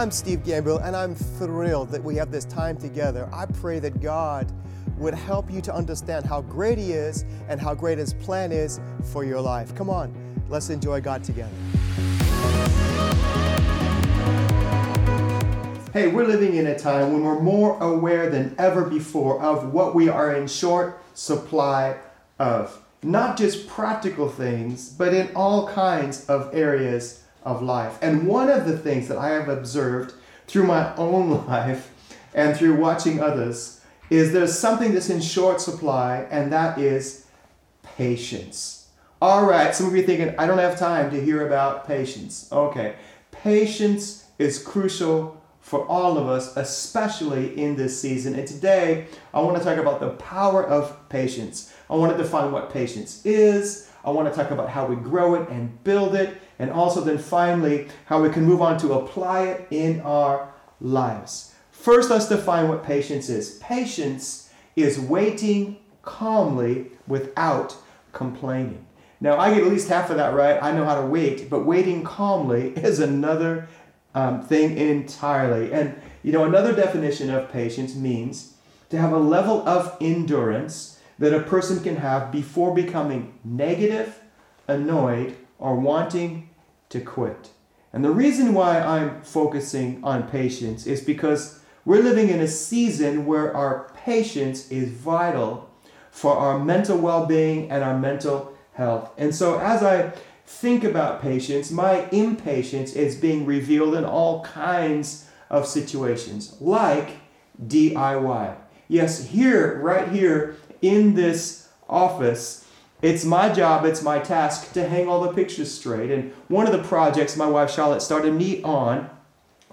I'm Steve Gambill, and I'm thrilled that we have this time together. I pray that God would help you to understand how great He is and how great His plan is for your life. Come on, let's enjoy God together. Hey, we're living in a time when we're more aware than ever before of what we are in short supply of. Not just practical things, but in all kinds of areas of life. And one of the things that I have observed through my own life and through watching others is there's something that's in short supply, and that is patience. All right, some of you are thinking, I don't have time to hear about patience. Okay, patience is crucial for all of us, especially in this season. And today, I want to talk about the power of patience. I want to define what patience is. I want to talk about how we grow it and build it and also then finally how we can move on to apply it in our lives. First, let's define what patience is. Patience is waiting calmly without complaining. Now, I get at least half of that right. I know how to wait, but waiting calmly is another um, thing entirely. And, you know, another definition of patience means to have a level of endurance that a person can have before becoming negative, annoyed, or wanting to quit. And the reason why I'm focusing on patience is because we're living in a season where our patience is vital for our mental well being and our mental health. And so, as I think about patience, my impatience is being revealed in all kinds of situations, like DIY. Yes, here, right here in this office, it's my job, it's my task to hang all the pictures straight. And one of the projects my wife Charlotte started me on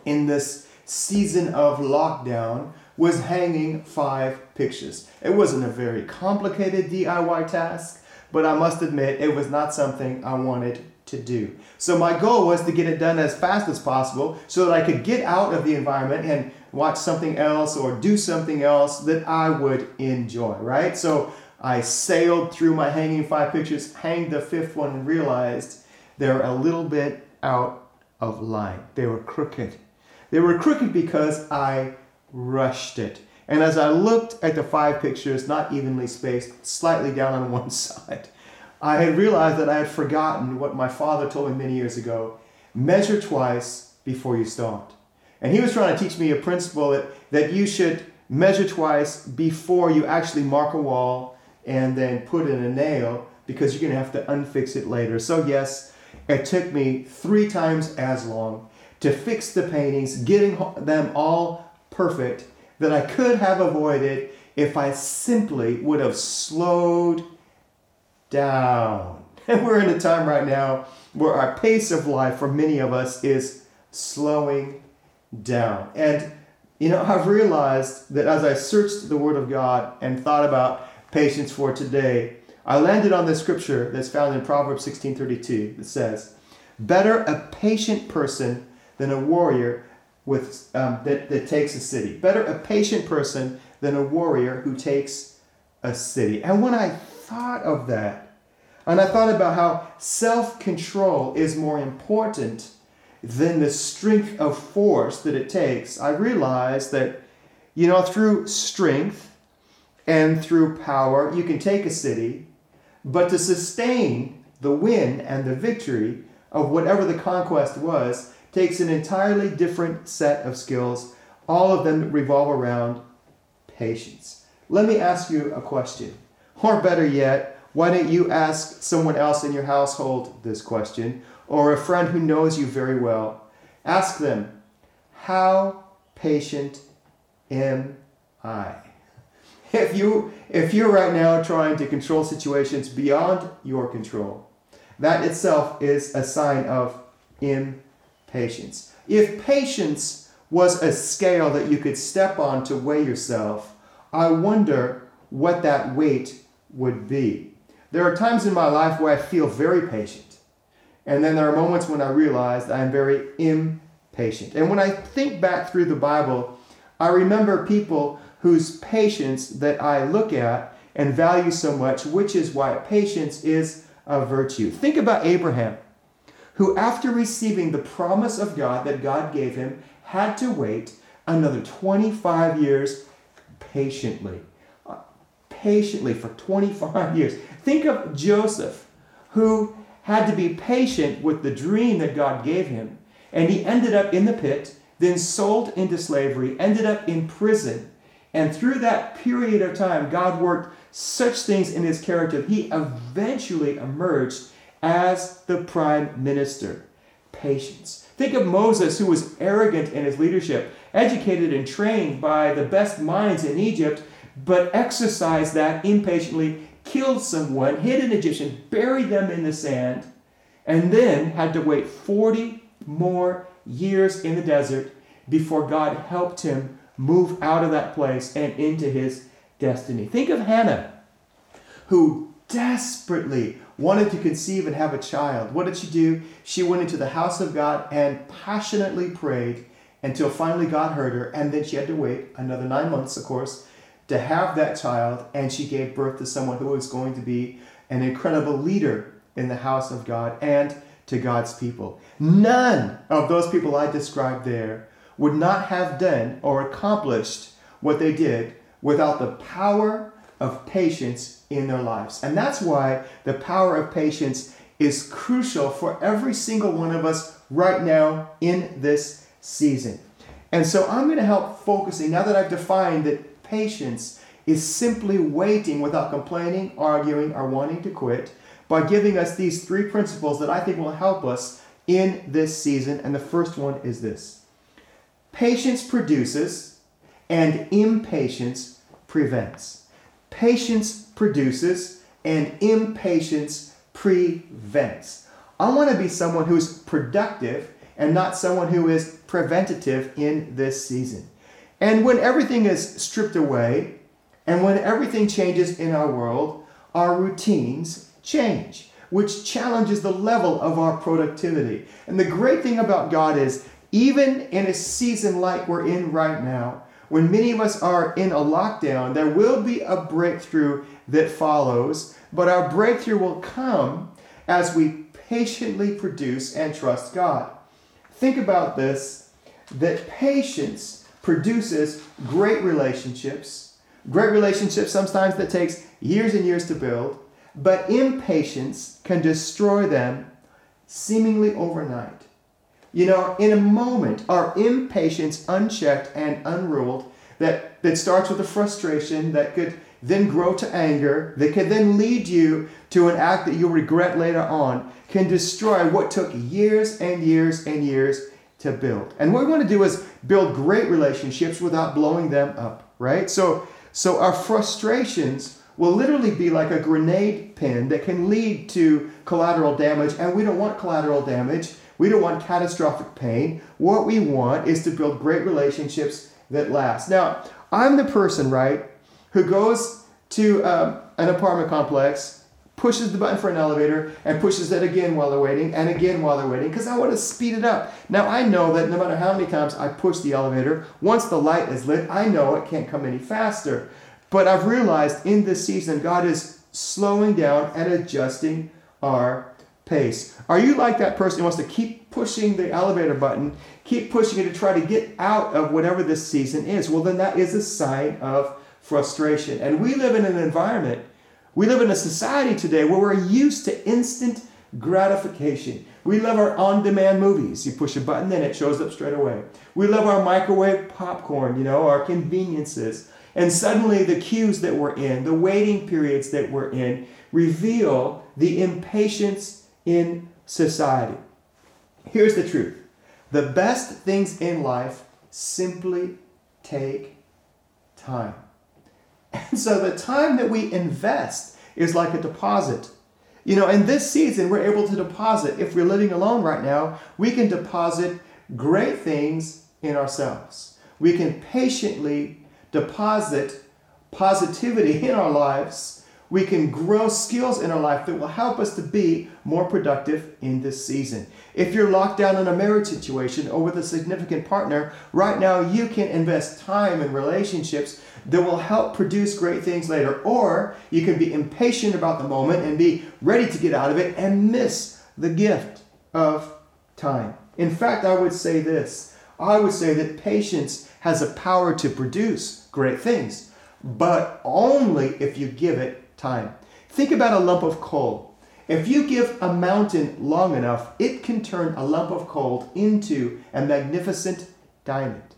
in this season of lockdown was hanging five pictures. It wasn't a very complicated DIY task, but I must admit it was not something I wanted to do. So my goal was to get it done as fast as possible so that I could get out of the environment and watch something else or do something else that I would enjoy, right? So I sailed through my hanging five pictures, hanged the fifth one, and realized they're a little bit out of line. They were crooked. They were crooked because I rushed it. And as I looked at the five pictures, not evenly spaced, slightly down on one side, I had realized that I had forgotten what my father told me many years ago measure twice before you start. And he was trying to teach me a principle that, that you should measure twice before you actually mark a wall and then put in a nail because you're going to have to unfix it later. So, yes, it took me three times as long to fix the paintings, getting them all perfect, that I could have avoided if I simply would have slowed down. And we're in a time right now where our pace of life for many of us is slowing down. And, you know, I've realized that as I searched the Word of God and thought about patience for today, I landed on this scripture that's found in Proverbs 16:32 that says, "Better a patient person than a warrior with um, that, that takes a city. Better a patient person than a warrior who takes a city." And when I thought of that, and I thought about how self-control is more important than the strength of force that it takes, I realized that, you know, through strength and through power you can take a city, but to sustain the win and the victory of whatever the conquest was takes an entirely different set of skills. All of them revolve around patience. Let me ask you a question. Or better yet, why don't you ask someone else in your household this question, or a friend who knows you very well? Ask them, How patient am I? If you if you're right now trying to control situations beyond your control, that itself is a sign of impatience. If patience was a scale that you could step on to weigh yourself, I wonder what that weight would be. There are times in my life where I feel very patient, and then there are moments when I realize I'm very impatient. And when I think back through the Bible, I remember people whose patience that I look at and value so much, which is why patience is a virtue. Think about Abraham, who, after receiving the promise of God that God gave him, had to wait another 25 years patiently. Uh, patiently for 25 years. Think of Joseph, who had to be patient with the dream that God gave him, and he ended up in the pit, then sold into slavery, ended up in prison. And through that period of time, God worked such things in his character. He eventually emerged as the prime minister. Patience. Think of Moses, who was arrogant in his leadership, educated and trained by the best minds in Egypt, but exercised that impatiently, killed someone, hid an Egyptian, buried them in the sand, and then had to wait 40 more years in the desert before God helped him move out of that place and into his destiny. Think of Hannah, who desperately wanted to conceive and have a child. What did she do? She went into the house of God and passionately prayed until finally God heard her. And then she had to wait another nine months, of course, to have that child. And she gave birth to someone who was going to be an incredible leader in the house of God and to God's people. None of those people I described there would not have done or accomplished what they did without the power of patience in their lives. And that's why the power of patience is crucial for every single one of us right now in this season. And so I'm going to help focusing, now that I've defined that patience is simply waiting without complaining, arguing, or wanting to quit, by giving us these three principles that I think will help us in this season. And the first one is this patience produces, and impatience prevents. Patience produces, and impatience prevents. I want to be someone who's productive and not someone who is preventative in this season. And when everything is stripped away, and when everything changes in our world, our routines change, which challenges the level of our productivity. And the great thing about God is, even in a season like we're in right now, when many of us are in a lockdown, there will be a breakthrough that follows, but our breakthrough will come as we patiently produce and trust God. Think about this that patience produces great relationships, great relationships sometimes that takes years and years to build, but impatience can destroy them seemingly overnight. You know, in a moment, our impatience unchecked and unruled, that, that starts with a frustration that could then grow to anger, that could then lead you to an act that you'll regret later on, can destroy what took years and years and years to build. And what we want to do is build great relationships without blowing them up, right? So, so our frustrations will literally be like a grenade pin that can lead to collateral damage, and we don't want collateral damage. We don't want catastrophic pain. What we want is to build great relationships that last. Now, I'm the person, right, who goes to um, an apartment complex, pushes the button for an elevator, and pushes it again while they're waiting, and again while they're waiting, because I want to speed it up. Now, I know that no matter how many times I push the elevator, once the light is lit, I know it can't come any faster. But I've realized in this season, God is slowing down and adjusting our pace. Are you like that person who wants to keep pushing the elevator button, keep pushing it to try to get out of whatever this season is? Well, then that is a sign of frustration. And we live in an environment, we live in a society today where we're used to instant gratification. We love our on demand movies. You push a button, then it shows up straight away. We love our microwave popcorn, you know, our conveniences. And suddenly the queues that we're in, the waiting periods that we're in, reveal the impatience in society. Here's the truth the best things in life simply take time. And so the time that we invest is like a deposit. You know, in this season, we're able to deposit, if we're living alone right now, we can deposit great things in ourselves. We can patiently deposit positivity in our lives we can grow skills in our life that will help us to be more productive in this season. If you're locked down in a marriage situation or with a significant partner, right now you can invest time in relationships that will help produce great things later. Or you can be impatient about the moment and be ready to get out of it and miss the gift. of time. In fact, I would say this I would say that patience has a power to produce great things, but only if you give it time. Think about a lump of coal. If you give a mountain long enough, it can turn a lump of coal into a magnificent diamond.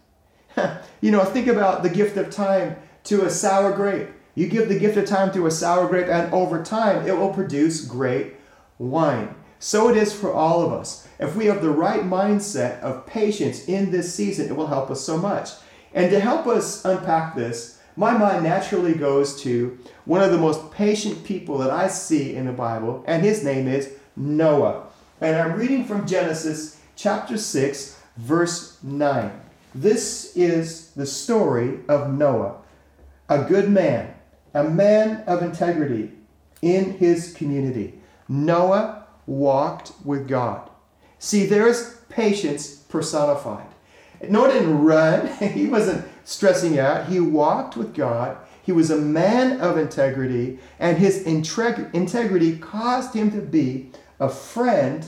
you know, think about the gift of time to a sour grape. You give the gift of time to a sour grape, and over time, it will produce great wine. So it is for all of us. If we have the right mindset of patience in this season, it will help us so much. And to help us unpack this, my mind naturally goes to one of the most patient people that I see in the Bible, and his name is Noah. And I'm reading from Genesis chapter 6, verse 9. This is the story of Noah, a good man, a man of integrity in his community. Noah walked with God. See, there's patience personified. Noah didn't run, he wasn't stressing out. He walked with God. He was a man of integrity, and his integrity caused him to be a friend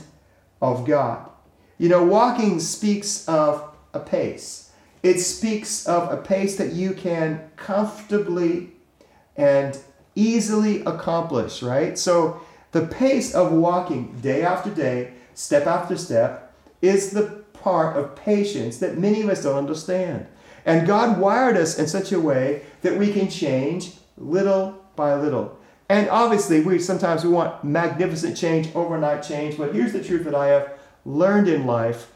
of God. You know, walking speaks of a pace. It speaks of a pace that you can comfortably and easily accomplish, right? So the pace of walking day after day, step after step, is the part of patience that many of us don't understand. And God wired us in such a way that we can change little by little. And obviously, we sometimes we want magnificent change, overnight change. But here's the truth that I have learned in life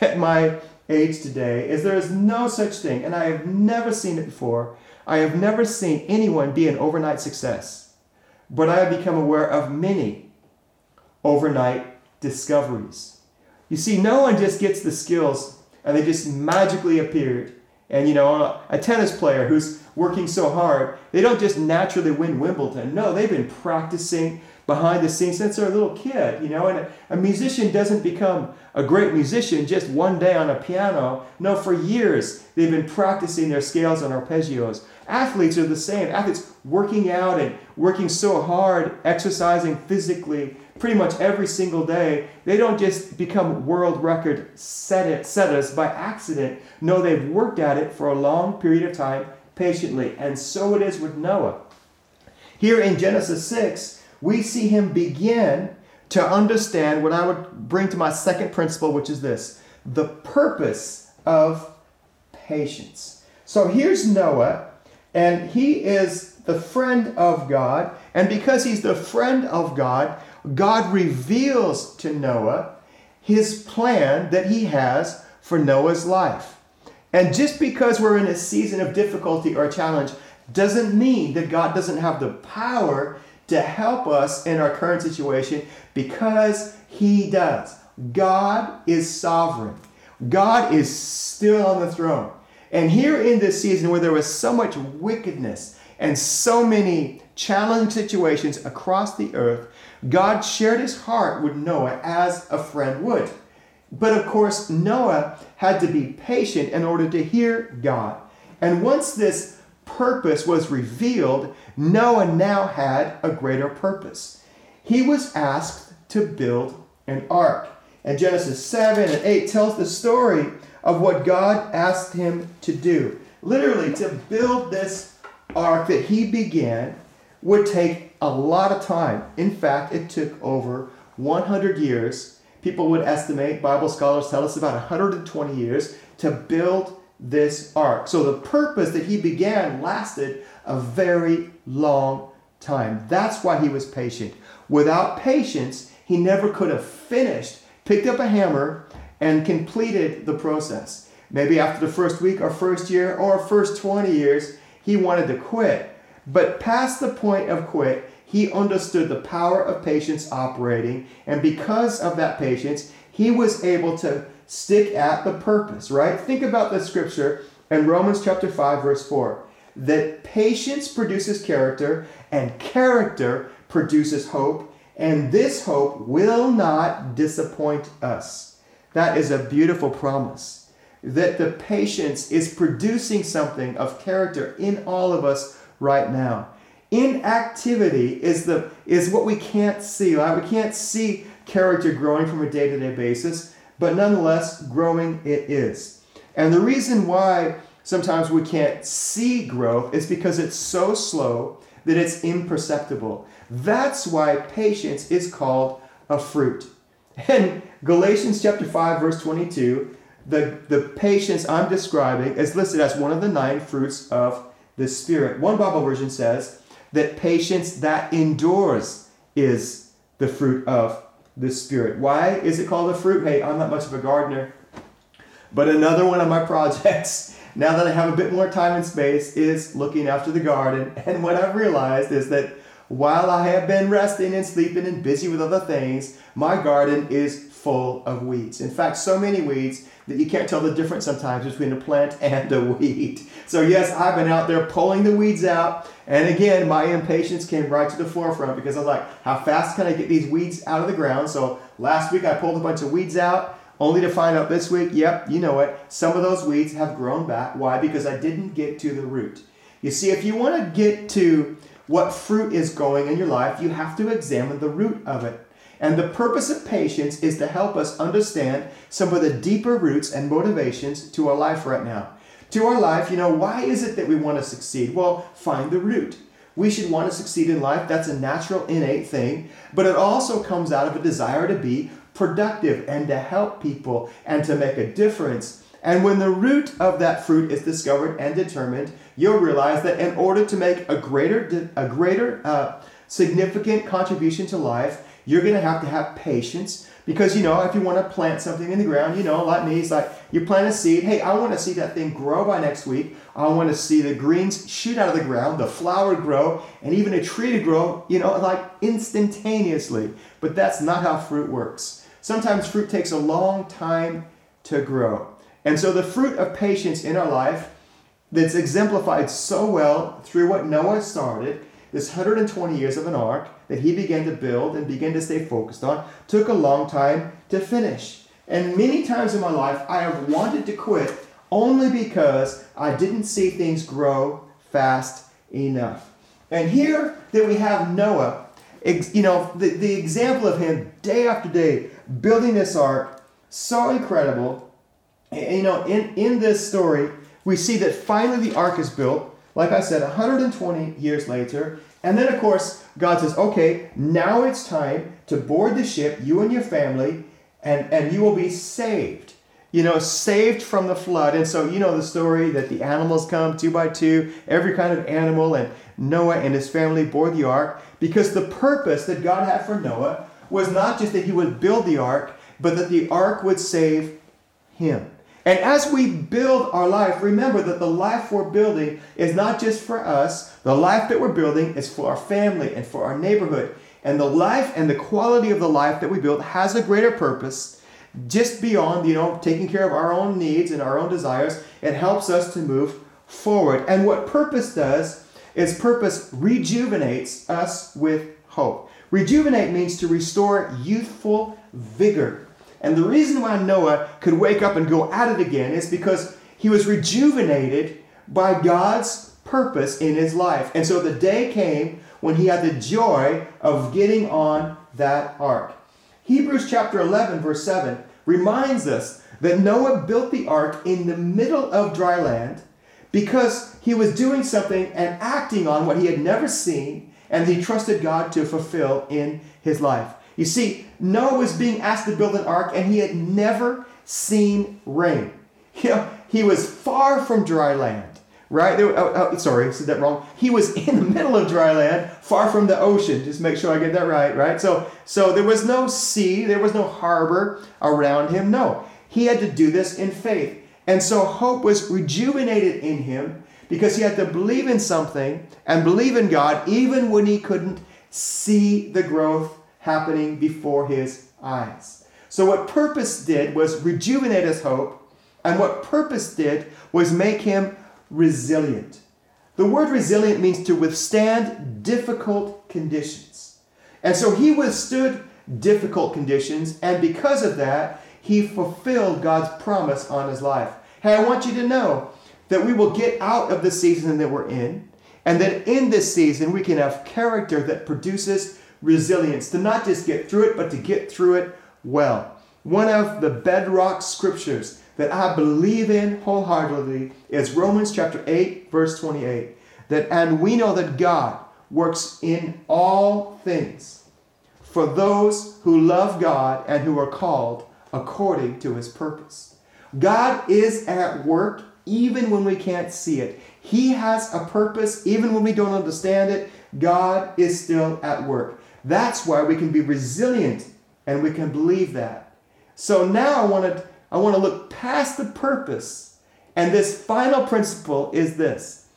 at my age today is there is no such thing, and I have never seen it before. I have never seen anyone be an overnight success but I have become aware of many overnight discoveries. You see, no one just gets the skills and they just magically appear. And you know, a tennis player who's working so hard, they don't just naturally win Wimbledon. No, they've been practicing behind the scenes since they're a little kid, you know. And a, a, musician doesn't become a great musician just one day on a piano. No, for years they've been practicing their scales and arpeggios. Athletes are the same. Athletes working out and working so hard, exercising physically pretty much every single day. They don't just become world record set setters by accident. No, they've worked at it for a long period of time patiently. And so it is with Noah. Here in Genesis 6, we see him begin to understand what I would bring to my second principle, which is this the purpose of patience. So here's Noah and he is the friend of God. And because he's the friend of God, God reveals to Noah his plan that he has for Noah's life. And just because we're in a season of difficulty or challenge doesn't mean that God doesn't have the power to help us in our current situation because he does. God is sovereign. God is still on the throne. And here in this season where there was so much wickedness and so many challenging situations across the earth, God shared his heart with Noah as a friend would. But of course, Noah had to be patient in order to hear God. And once this purpose was revealed, Noah now had a greater purpose. He was asked to build an ark. And Genesis 7 and 8 tells the story of what God asked him to do. Literally, to build this ark that he began would take a lot of time. In fact, it took over 100 years. People would estimate, Bible scholars tell us about 120 years to build this ark. So the purpose that he began lasted a very long time. That's why he was patient. Without patience, he never could have finished, picked up a hammer, and completed the process. Maybe after the first week or first year or first 20 years, he wanted to quit. But past the point of quit, he understood the power of patience operating. And because of that patience, he was able to stick at the purpose, right? Think about the scripture in Romans chapter 5, verse 4 that patience produces character, and character produces hope, and this hope will not disappoint us. That is a beautiful promise. That the patience is producing something of character in all of us right now. Inactivity is the is what we can't see. Right? We can't see character growing from a day to day basis, but nonetheless, growing it is. And the reason why sometimes we can't see growth is because it's so slow that it's imperceptible. That's why patience is called a fruit. And Galatians chapter 5, verse 22, the, the patience I'm describing is listed as one of the nine fruits of the Spirit. One Bible version says that patience that endures is the fruit of the Spirit. Why is it called a fruit? Hey, I'm not much of a gardener, but another one of my projects, now that I have a bit more time and space, is looking after the garden. And what I've realized is that while I have been resting and sleeping and busy with other things, my garden is full of weeds. In fact, so many weeds that you can't tell the difference sometimes between a plant and a weed. So, yes, I've been out there pulling the weeds out. And again, my impatience came right to the forefront because I was like, how fast can I get these weeds out of the ground? So, last week I pulled a bunch of weeds out, only to find out this week, yep, you know it, some of those weeds have grown back. Why? Because I didn't get to the root. You see, if you want to get to what fruit is going in your life, you have to examine the root of it. And the purpose of patience is to help us understand some of the deeper roots and motivations to our life right now. To our life, you know, why is it that we want to succeed? Well, find the root. We should want to succeed in life. That's a natural, innate thing. But it also comes out of a desire to be productive and to help people and to make a difference. And when the root of that fruit is discovered and determined, you'll realize that in order to make a greater, a greater uh, significant contribution to life, you're going to have to have patience because, you know, if you want to plant something in the ground, you know, like me, it's like you plant a seed. Hey, I want to see that thing grow by next week. I want to see the greens shoot out of the ground, the flower grow, and even a tree to grow, you know, like instantaneously. But that's not how fruit works. Sometimes fruit takes a long time to grow. And so the fruit of patience in our life that's exemplified so well through what Noah started this 120 years of an ark that he began to build and began to stay focused on took a long time to finish. And many times in my life, I have wanted to quit only because I didn't see things grow fast enough. And here that we have Noah, you know, the, the example of him day after day building this ark, so incredible. And, you know, in, in this story, we see that finally the ark is built like I said, 120 years later. And then, of course, God says, okay, now it's time to board the ship, you and your family, and, and you will be saved. You know, saved from the flood. And so, you know the story that the animals come two by two, every kind of animal, and Noah and his family board the ark because the purpose that God had for Noah was not just that he would build the ark, but that the ark would save him. And as we build our life, remember that the life we're building is not just for us. The life that we're building is for our family and for our neighborhood. And the life and the quality of the life that we build has a greater purpose just beyond, you know, taking care of our own needs and our own desires. It helps us to move forward. And what purpose does is purpose rejuvenates us with hope. Rejuvenate means to restore youthful vigor and the reason why Noah could wake up and go at it again is because he was rejuvenated by God's purpose in his life. And so the day came when he had the joy of getting on that ark. Hebrews chapter 11, verse 7 reminds us that Noah built the ark in the middle of dry land because he was doing something and acting on what he had never seen and he trusted God to fulfill in his life. You see, Noah was being asked to build an ark and he had never seen rain. You know, he was far from dry land, right? There, oh, oh, sorry, I said that wrong. He was in the middle of dry land, far from the ocean. Just make sure I get that right, right? So, so there was no sea, there was no harbor around him. No, he had to do this in faith. And so hope was rejuvenated in him because he had to believe in something and believe in God even when he couldn't see the growth happening before his eyes. So, what purpose did was rejuvenate his hope, and what purpose did was make him resilient. The word resilient means to withstand difficult conditions. And so he withstood difficult conditions, and because of that, he fulfilled God's promise on his life. Hey, I want you to know that we will get out of the season that we're in, and that in this season we can have character that produces resilience, to not just get through it, but to get through it well. One of the bedrock scriptures that I believe in wholeheartedly is Romans chapter 8, verse 28. That and we know that God works in all things for those who love God and who are called according to his purpose. God is at work even when we can't see it. He has a purpose even when we don't understand it. God is still at work. That's why we can be resilient and we can believe that. So now I want to I want to look past the purpose and this final principle is this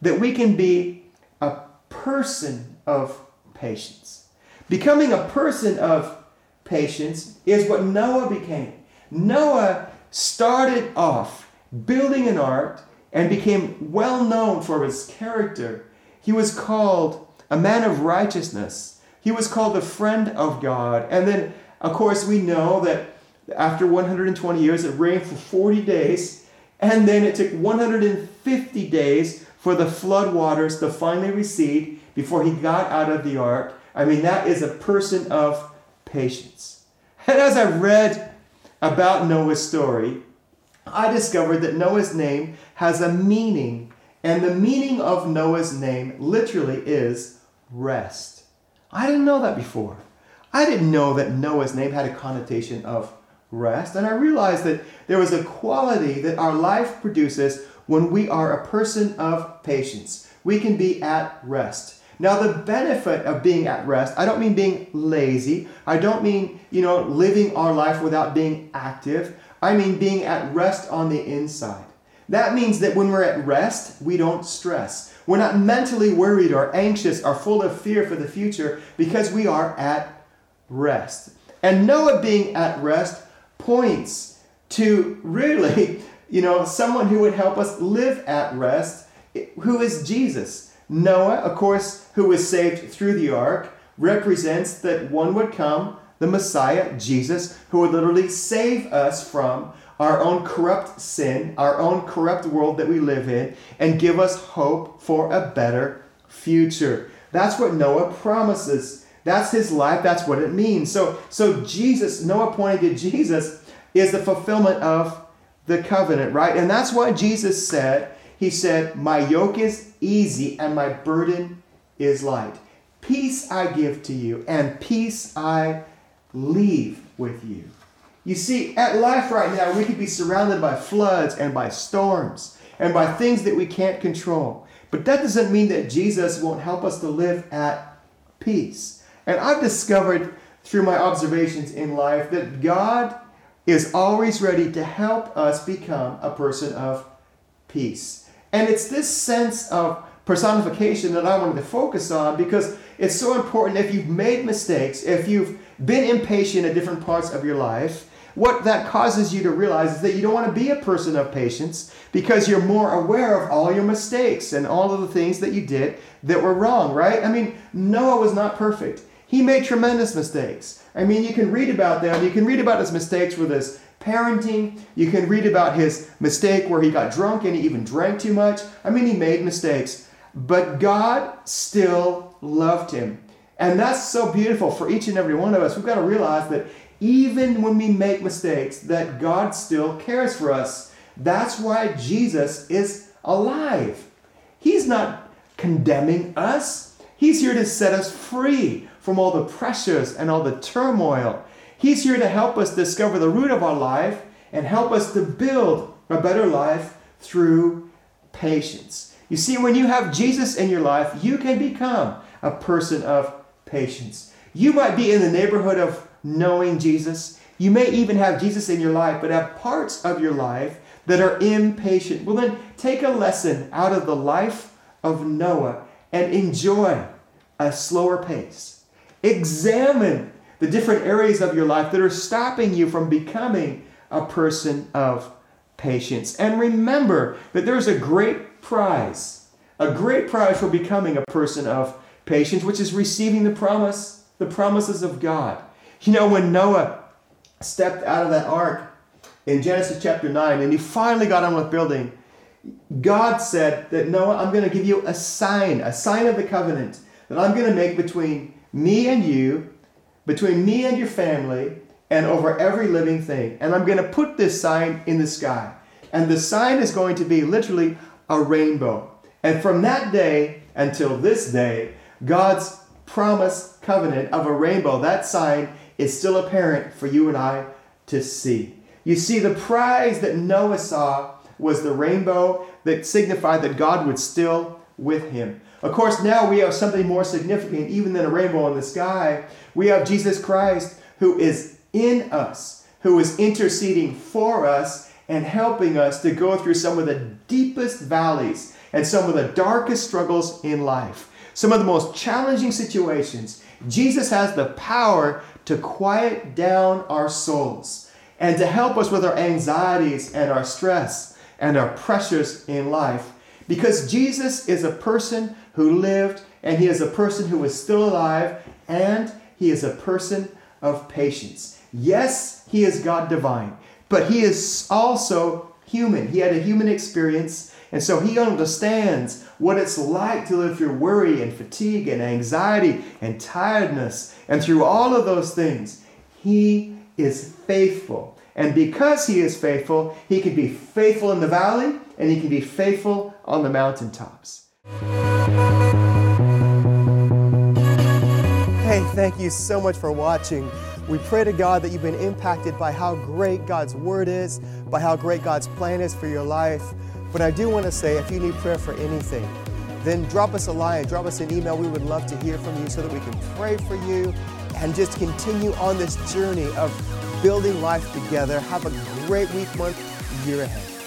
that we can be a person of patience. Becoming a person of patience is what Noah became. Noah started off building an ark and became well known for his character. He was called a man of righteousness. He was called a friend of God. And then, of course, we know that after 120 years, it rained for 40 days. And then it took 150 days for the flood waters to finally recede before he got out of the ark. I mean, that is a person of patience. And as I read about Noah's story, I discovered that Noah's name has a meaning, and the meaning of Noah's name literally is rest. I didn't know that before. I didn't know that Noah's name had a connotation of rest, and I realized that there was a quality that our life produces when we are a person of patience. We can be at rest. Now, the benefit of being at rest, I don't mean being lazy. I don't mean, you know, living our life without being active. I mean being at rest on the inside. That means that when we're at rest, we don't stress. We're not mentally worried or anxious or full of fear for the future because we are at rest. And Noah being at rest points to really, you know, someone who would help us live at rest, who is Jesus. Noah, of course, who was saved through the ark, represents that one would come, the Messiah, Jesus, who would literally save us from our own corrupt sin, our own corrupt world that we live in, and give us hope for a better future. That's what Noah promises. That's his life. That's what it means. So, so Jesus, Noah pointing to Jesus, is the fulfillment of the covenant, right? And that's why Jesus said, He said, My yoke is easy and my burden is light. Peace I give to you, and peace I leave with you. You see, at life right now, we could be surrounded by floods and by storms and by things that we can't control. But that doesn't mean that Jesus won't help us to live at peace. And I've discovered through my observations in life that God is always ready to help us become a person of peace. And it's this sense of personification that I wanted to focus on because it's so important if you've made mistakes, if you've been impatient at different parts of your life, what that causes you to realize is that you don't want to be a person of patience because you're more aware of all your mistakes and all of the things that you did that were wrong, right? I mean, Noah was not perfect. He made tremendous mistakes. I mean, you can read about them. You can read about his mistakes with his parenting. You can read about his mistake where he got drunk and he even drank too much. I mean, he made mistakes. But God still loved him. And that's so beautiful for each and every one of us. We've got to realize that even when we make mistakes, that God still cares for us. That's why Jesus is alive. He's not condemning us. He's here to set us free from all the pressures and all the turmoil. He's here to help us discover the root of our life and help us to build a better life through patience. You see, when you have Jesus in your life, you can become a person of patience. You might be in the neighborhood of knowing Jesus. You may even have Jesus in your life, but have parts of your life that are impatient. Well, then take a lesson out of the life of Noah and enjoy a slower pace. Examine the different areas of your life that are stopping you from becoming a person of patience. And remember that there's a great prize, a great prize for becoming a person of patience, which is receiving the promise, the promises of God. You know, when Noah stepped out of that ark in Genesis chapter 9 and he finally got on with building, God said that Noah, I'm going to give you a sign, a sign of the covenant that I'm going to make between me and you, between me and your family, and over every living thing. And I'm going to put this sign in the sky. And the sign is going to be literally a rainbow. And from that day until this day, God's promised covenant of a rainbow, that sign is still apparent for you and I to see. You see, the prize that Noah saw was the rainbow that signified that God was still with him. Of course, now we have something more significant, even than a rainbow in the sky. We have Jesus Christ who is in us, who is interceding for us and helping us to go through some of the deepest valleys and some of the darkest struggles in life, some of the most challenging situations. Jesus has the power to quiet down our souls and to help us with our anxieties and our stress and our pressures in life. Because Jesus is a person who lived and he is a person who is still alive and he is a person of patience. Yes, he is God divine, but he is also human. He had a human experience, and so he understands what it's like to live through worry and fatigue and anxiety and tiredness. And through all of those things, he is faithful. And because he is faithful, he can be faithful in the valley and he can be faithful on the mountaintops. Hey, thank you so much for watching. We pray to God that you've been impacted by how great God's Word is, by how great God's plan is for your life. But I do want to say if you need prayer for anything, then drop us a line, drop us an email. We would love to hear from you so that we can pray for you and just continue on this journey of building life together. Have a great week, month, year ahead.